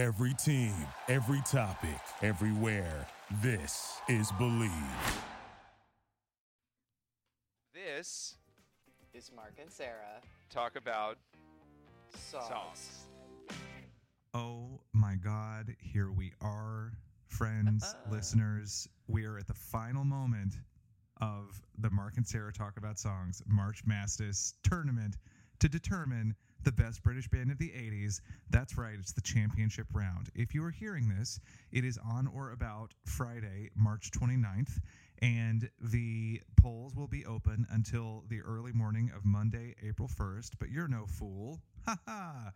Every team, every topic, everywhere. This is Bleav. This is Mark and Sarah talk about songs. songs. Oh my God, here we are, friends, listeners. We are at the final moment of the Mark and Sarah Talk About Songs March Madness tournament to determine the best British band of the 80s. That's right, it's the championship round. If you are hearing this, it is on or about Friday, March 29th, and the polls will be open until the early morning of Monday, April 1st. But you're no fool. Ha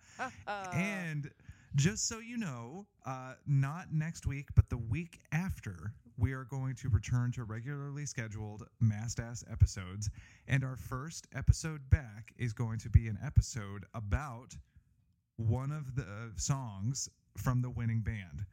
ha. And just so you know, uh, not next week, but the week after, we are going to return to regularly scheduled Mast Ass episodes. And our first episode back is going to be an episode about one of the songs from the winning band.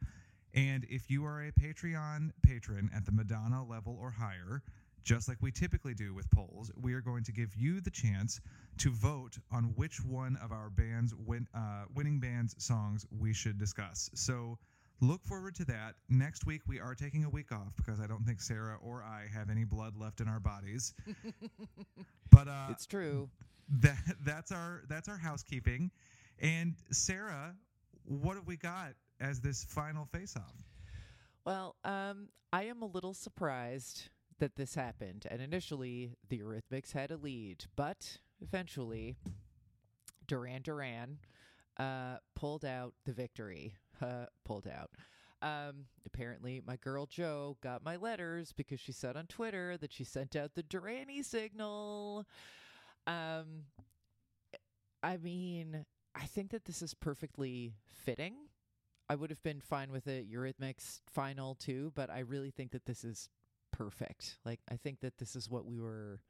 And if you are a Patreon patron at the Madonna level or higher, just like we typically do with polls, we are going to give you the chance to vote on which one of our band's win, uh, winning band's songs we should discuss. So look forward to that. Next week we are taking a week off because I don't think Sarah or I have any blood left in our bodies. but uh, It's true. that that's our that's our housekeeping. And Sarah, what have we got as this final face-off? Well, um, I am a little surprised that this happened. And initially, the Eurythmics had a lead, but eventually, Duran Duran uh, pulled out the victory. Uh, pulled out. Um, apparently, my girl Joe got my letters because she said on Twitter that she sent out the Duranie signal. Um, I mean, I think that this is perfectly fitting. I would have been fine with a Eurythmics final too, but I really think that this is perfect. Like, I think that this is what we were,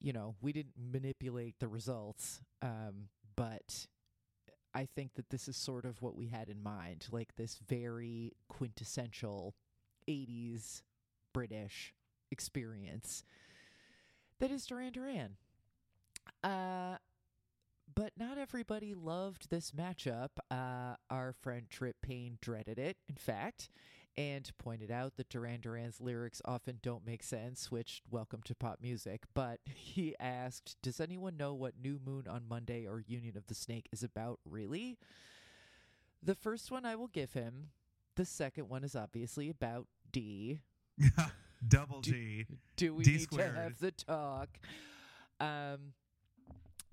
you know, we didn't manipulate the results, um, but I think that this is sort of what we had in mind. Like, this very quintessential 80s British experience that is Duran Duran. Uh, but not everybody loved this matchup. Uh, our friend Trip Payne dreaded it, in fact, and pointed out that Duran Duran's lyrics often don't make sense, which, welcome to pop music. But he asked, Does anyone know what New Moon on Monday or Union of the Snake is about, really? The first one I will give him. The second one is obviously about D. Double G. Do we D need squared. to have the talk? Um,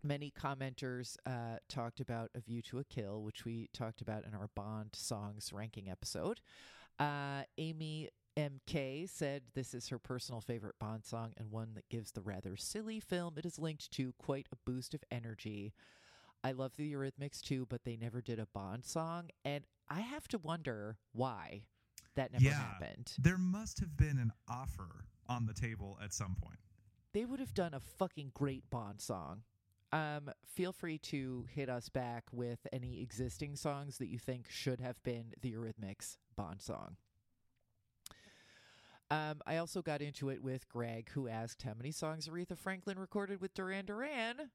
many commenters uh, talked about A View to a Kill, which we talked about in our Bond songs ranking episode. Uh, Amy MK said this is her personal favorite Bond song and one that gives the rather silly film it is linked to quite a boost of energy. I love the Eurythmics too, but they never did a Bond song, and I have to wonder why that never yeah, happened. there must have been an offer on the table at some point. they would have done a fucking great Bond song. Um, feel free to hit us back with any existing songs that you think should have been the Eurythmics Bond song. Um, I also got into it with Greg, who asked how many songs Aretha Franklin recorded with Duran Duran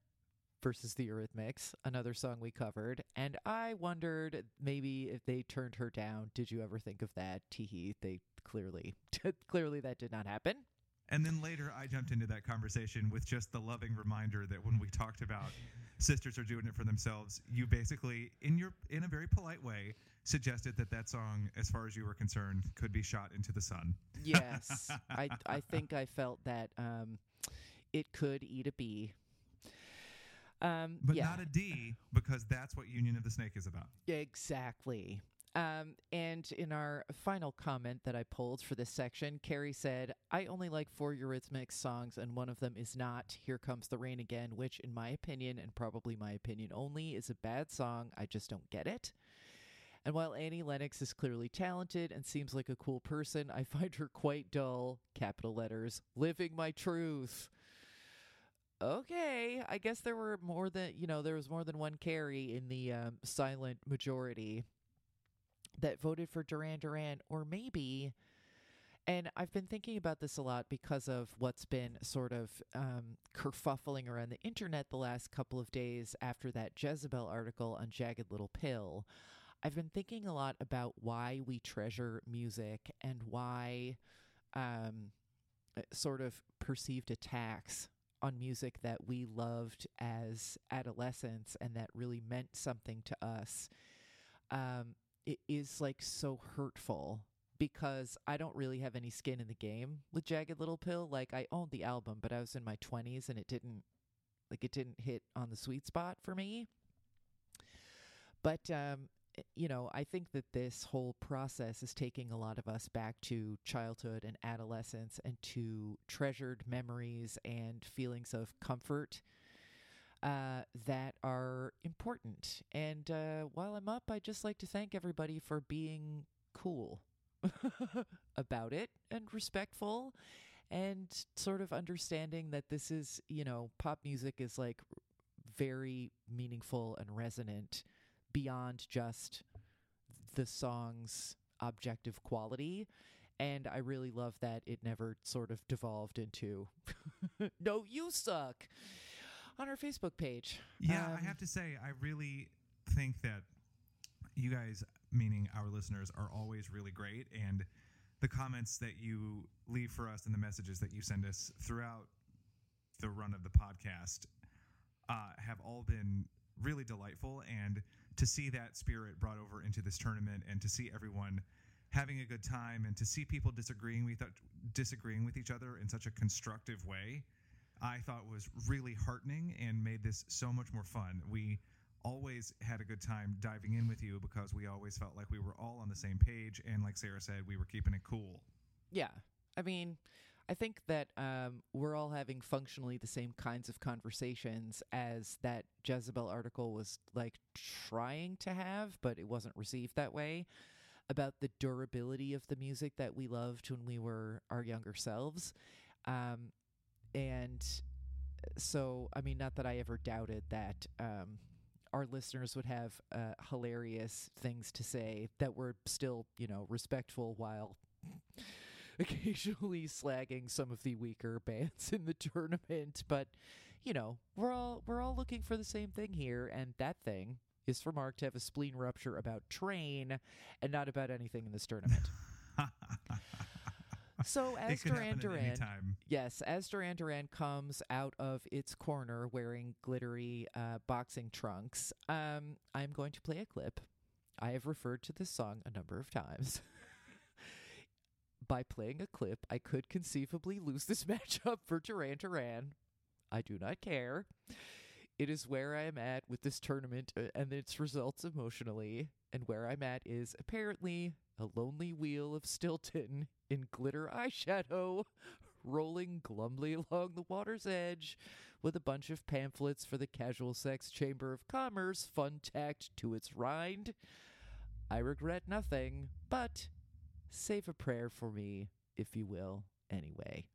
versus the Eurythmics, another song we covered. And I wondered maybe if they turned her down. Did you ever think of that? Teehee, they clearly, clearly that did not happen. And then later, I jumped into that conversation with just the loving reminder that when we talked about sisters are doing it for themselves, you basically, in your in a very polite way, suggested that that song, as far as you were concerned, could be shot into the sun. Yes, I I think I felt that um, it could eat a bee. Um, But yeah, not a D, because that's what Union of the Snake is about. exactly. Um, and in our final comment that I pulled for this section, Carrie said, "I only like four Eurythmics songs, and one of them is not Here Comes the Rain Again, which, in my opinion, and probably my opinion only, is a bad song. I just don't get it." And while Annie Lennox is clearly talented and seems like a cool person, I find her quite dull. Capital letters. Living my truth. Okay, I guess there were more than you know. There was more than one Carrie in the um, silent majority that voted for Duran Duran, or maybe. And I've been thinking about this a lot because of what's been sort of um, kerfuffling around the internet the last couple of days after that Jezebel article on Jagged Little Pill. I've been thinking a lot about why we treasure music and why um, uh, sort of perceived attacks on music that we loved as adolescents and that really meant something to us um, it is like so hurtful because I don't really have any skin in the game with Jagged Little Pill. Like I owned the album, but I was in my 20s and it didn't like it didn't hit on the sweet spot for me. But um eh, you know, I think that this whole process is taking a lot of us back to childhood and adolescence and to treasured memories and feelings of comfort uh, that are important. And uh, while I'm up, I'd just like to thank everybody for being cool about it and respectful and sort of understanding that this is, you know, pop music is like very meaningful and resonant beyond just the song's objective quality. And I really love that it never sort of devolved into, no, you suck on our Facebook page. Yeah, I Um, have to say, I really think that you guys, meaning our listeners, are always really great. And the comments that you leave for us and the messages that you send us throughout the run of the podcast uh, have all been really delightful. And to see that spirit brought over into this tournament and to see everyone having a good time and to see people disagreeing with disagreeing with each other in such a constructive way I thought was really heartening and made this so much more fun. We always had a good time diving in with you because we always felt like we were all on the same page and like Sarah said, we were keeping it cool. Yeah. I mean, I think that um, we're all having functionally the same kinds of conversations as that Jezebel article was like trying to have, but it wasn't received that way about the durability of the music that we loved when we were our younger selves. Um, and so, I mean, not that I ever doubted that um, our listeners would have uh, hilarious things to say that were still, you know, respectful while occasionally slagging some of the weaker bands in the tournament. But you know, we're all we're all looking for the same thing here, and that thing is for Mark to have a spleen rupture about train and not about anything in this tournament. so as Duran Duran. Yes, as Duran Duran comes out of its corner wearing glittery uh, boxing trunks, um, I'm going to play a clip. I have referred to this song a number of times. By playing a clip, I could conceivably lose this matchup for Duran Duran. I do not care. It is where I am at with this tournament uh, and its results emotionally, and where I'm at is apparently a lonely wheel of Stilton in glitter eyeshadow, rolling glumly along the water's edge with a bunch of pamphlets for the Casual Sex Chamber of Commerce fun tacked to its rind. I regret nothing, but save a prayer for me, if you will, anyway.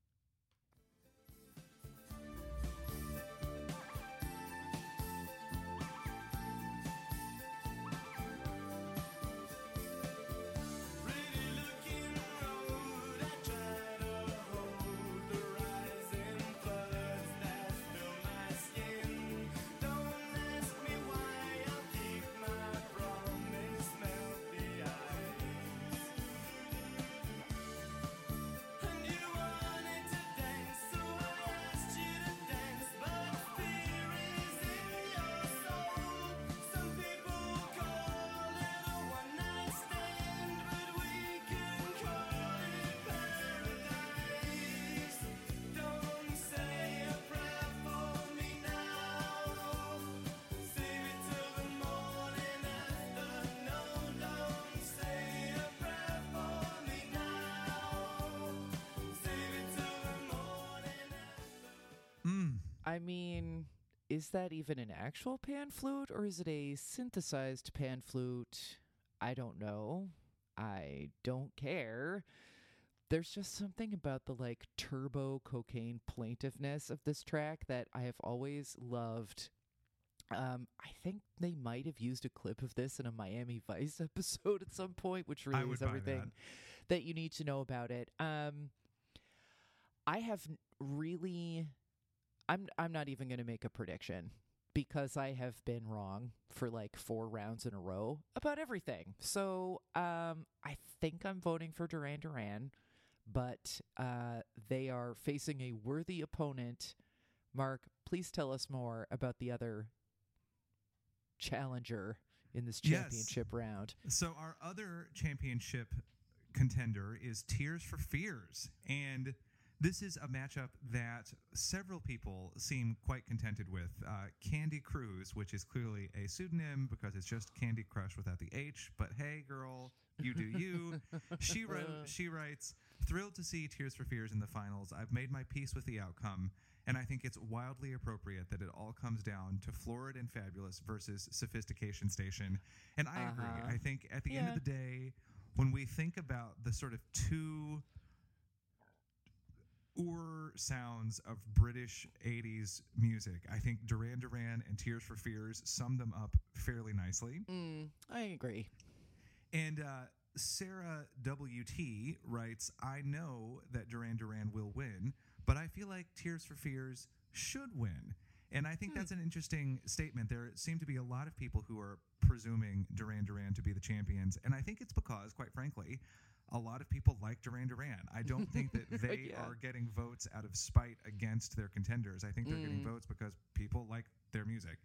I mean, is that even an actual pan flute or is it a synthesized pan flute? I don't know. I don't care. There's just something about the like turbo cocaine plaintiveness of this track that I have always loved. Um, I think they might have used a clip of this in a Miami Vice episode at some point, which is everything that. that you need to know about it. Um, I have really, I'm I'm not even going to make a prediction because I have been wrong for like four rounds in a row about everything. So um, I think I'm voting for Duran Duran, but uh, they are facing a worthy opponent. Mark, please tell us more about the other challenger in this Yes. championship round. So our other championship contender is Tears for Fears, and this is a matchup that several people seem quite contented with. Uh, Candy Cruz, which is clearly a pseudonym because it's just Candy Crush without the H. But hey, girl, you do you. she wrote. She writes, "Thrilled to see Tears for Fears in the finals. I've made my peace with the outcome." And I think it's wildly appropriate that it all comes down to Florid and Fabulous versus Sophistication Station. And I Uh-huh. agree. I think at the end of the day, when we think about the sort of two ur sounds of British 80s music, I think Duran Duran and Tears for Fears sum them up fairly nicely. Mm, I agree. And uh, Sarah WT writes, I know that Duran Duran will win, but I feel like Tears for Fears should win. And I think that's an interesting statement. There seem to be a lot of people who are presuming Duran Duran to be the champions. And I think it's because, quite frankly, a lot of people like Duran Duran. I don't think that they Yeah. are getting votes out of spite against their contenders. I think they're getting Mm. votes because people like their music.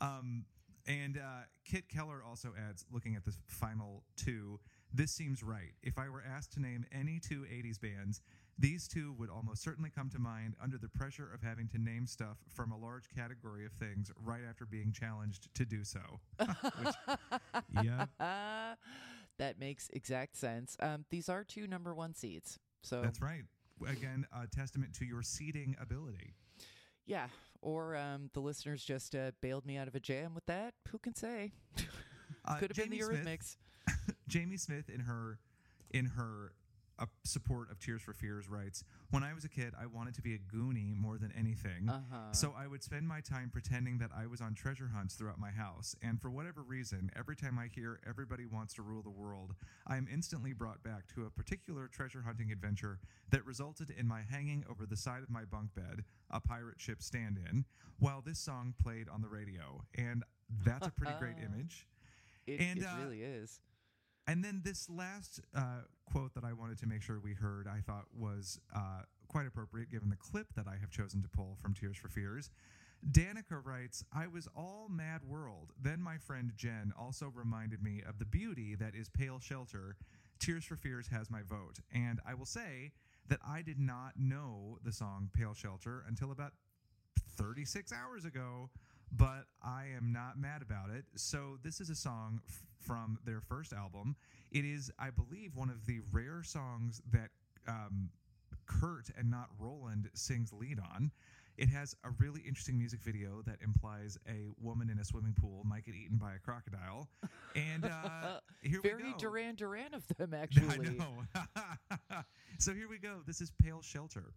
Um, and uh, Kit Keller also adds, looking at the final two, this seems right. If I were asked to name any two 80s bands, these two would almost certainly come to mind under the pressure of having to name stuff from a large category of things right after being challenged to do so. Which, yeah, that makes exact sense. Um, these are two number one seeds. So that's right. Again, a testament to your seeding ability. yeah. Or um, the listeners just uh, bailed me out of a jam with that. Who can say? Uh, Could have been the Smith- Eurythmics. Jamie Smith in her in her uh, support of Tears for Fears writes, "When I was a kid, I wanted to be a Goonie more than anything. Uh-huh. So I would spend my time pretending that I was on treasure hunts throughout my house. And for whatever reason, every time I hear everybody wants to rule the world, I am instantly brought back to a particular treasure hunting adventure that resulted in my hanging over the side of my bunk bed, a pirate ship stand-in, while this song played on the radio. And that's a pretty great image." It, and, it uh, really is. And then this last uh, quote that I wanted to make sure we heard, I thought was uh, quite appropriate given the clip that I have chosen to pull from Tears for Fears. Danica writes, I was all mad world. Then my friend Jen also reminded me of the beauty that is Pale Shelter. Tears for Fears has my vote. And I will say that I did not know the song Pale Shelter until about 36 hours ago, but I am not mad about it. So, this is a song f- from their first album. It is, I believe, one of the rare songs that um, Curt and not Roland sings lead on. It has a really interesting music video that implies a woman in a swimming pool might get eaten by a crocodile. And uh, here Very we go. Duran Duran of them, actually. I know. so here we go. This is Pale Shelter.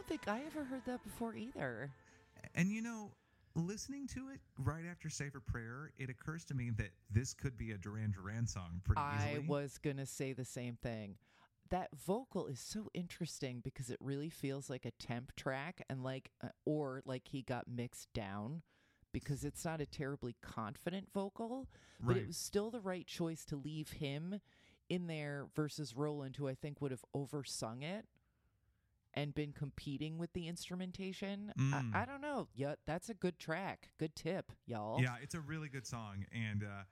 Don't think I ever heard that before either. And you know, listening to it right after Save a Prayer, it occurs to me that this could be a Duran Duran song pretty I easily. was going to say the same thing. That vocal is so interesting because it really feels like a temp track and like, uh, or like he got mixed down because it's not a terribly confident vocal, but Right. it was still the right choice to leave him in there versus Roland, who I think would have oversung it and been competing with the instrumentation. Mm. I, I don't know. Yeah, that's a good track. Good tip, y'all. Yeah, it's a really good song. And uh,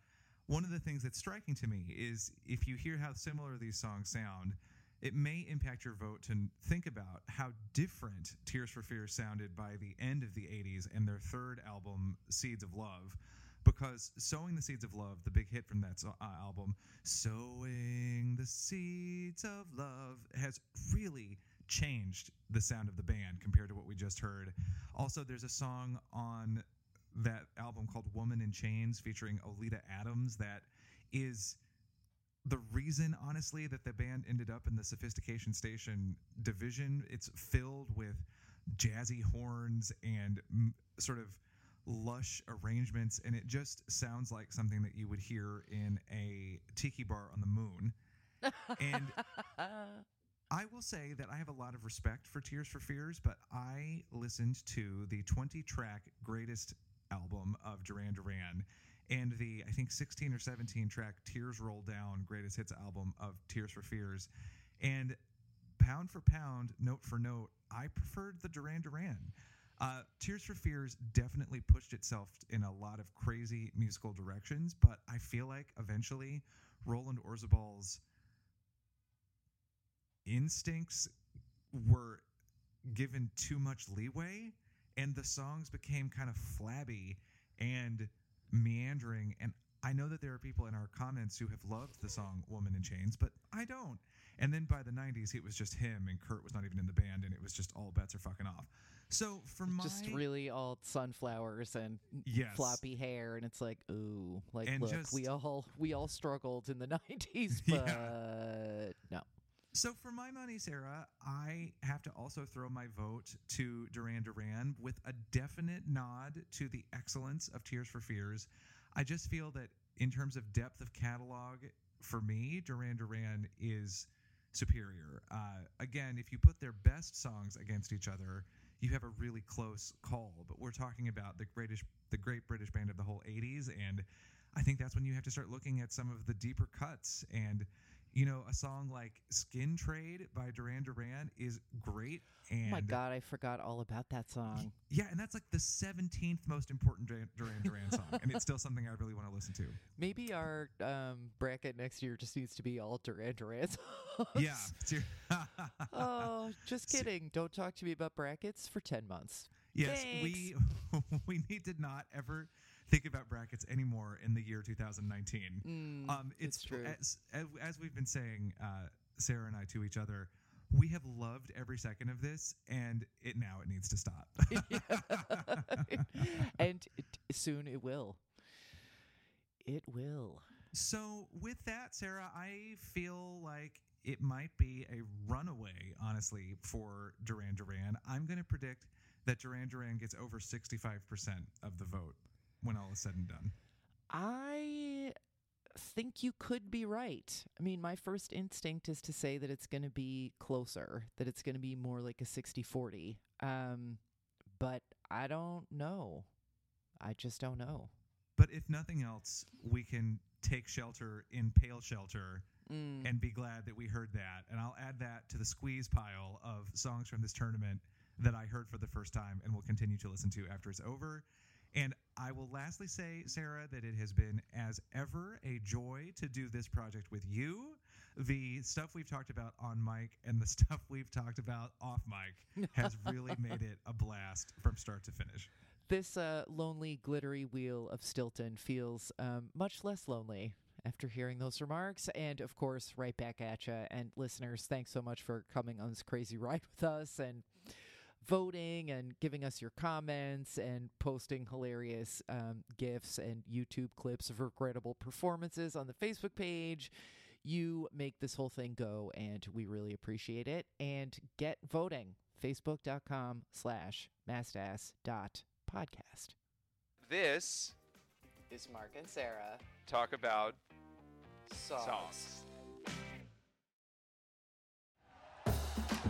one of the things that's striking to me is if you hear how similar these songs sound, it may impact your vote to think about how different Tears for Fears sounded by the end of the 80s and their third album, Seeds of Love. Because Sowing the Seeds of Love, the big hit from that uh, album, Sowing the Seeds of Love, has really changed the sound of the band compared to what we just heard. Also, there's a song on that album called Woman in Chains featuring Oleta Adams that is the reason honestly that the band ended up in the sophistication station division it's filled with jazzy horns and mm, sort of lush arrangements and it just sounds like something that you would hear in a tiki bar on the moon and I will say that I have a lot of respect for Tears for Fears, but I listened to the 20 track greatest album of Duran Duran and the, I think, 16 or 17 track Tears Roll Down greatest hits album of Tears for Fears. And pound for pound, note for note, I preferred the Duran Duran. Uh, Tears for Fears definitely pushed itself in a lot of crazy musical directions, but I feel like eventually Roland Orzabal's instincts were given too much leeway and the songs became kind of flabby and meandering and I know that there are people in our comments who have loved the song Woman in Chains, but I don't. And then by the 90s, it was just him, and Curt was not even in the band, and it was just all bets are fucking off. So for my. just really all sunflowers and Yes. floppy hair, and it's like, ooh, like And look, just- we all we all struggled in the '90s, but Yeah. no. So for my money, Sarah, I have to also throw my vote to Duran Duran with a definite nod to the excellence of Tears for Fears. I just feel that in terms of depth of catalog, for me, Duran Duran is superior. Uh, again, if you put their best songs against each other, you have a really close call. But we're talking about the greatest, the great British band of the whole '80s, and I think that's when you have to start looking at some of the deeper cuts and you know, a song like Skin Trade by Duran Duran is great. And Oh my God, I forgot all about that song. Yeah, and that's like the 17th most important Duran Duran, song. and it's still something I really want to listen to. Maybe our um, bracket next year just needs to be all Duran Duran songs. Yeah. oh, just kidding. Don't talk to me about brackets for 10 months. yes, we we need to not ever think about brackets anymore in the year 2019. Mm, um, it's, it's true. As, as, we've been saying, uh, Sarah and I to each other, we have loved every second of this, and it now it needs to stop. and it, soon it will. It will. So, with that, Sarah, I feel like it might be a runaway, honestly, for Duran Duran. I'm going to predict that Duran Duran gets over 65% of the vote when all is said and done. I think you could be right. I mean, my first instinct is to say that it's going to be closer, that it's going to be more like a 60 40. Um, but I don't know. I just don't know. But if nothing else, we can take shelter in Pale Shelter Mm. and be glad that we heard that. And I'll add that to the squeeze pile of songs from this tournament that I heard for the first time and will continue to listen to after it's over. And I will lastly say, Sarah, that it has been as ever a joy to do this project with you. The stuff we've talked about on mic and the stuff we've talked about off mic has really made it a blast from start to finish. This uh, lonely, glittery wheel of Stilton feels um, much less lonely after hearing those remarks. And of course, right back at you. And listeners, thanks so much for coming on this crazy ride with us and voting and giving us your comments and posting hilarious um, GIFs and YouTube clips of regrettable performances on the Facebook page. You make this whole thing go, and we really appreciate it. And get voting. Facebook.com slash mastass dot podcast. This Is Mark and Sarah talk about songs. songs.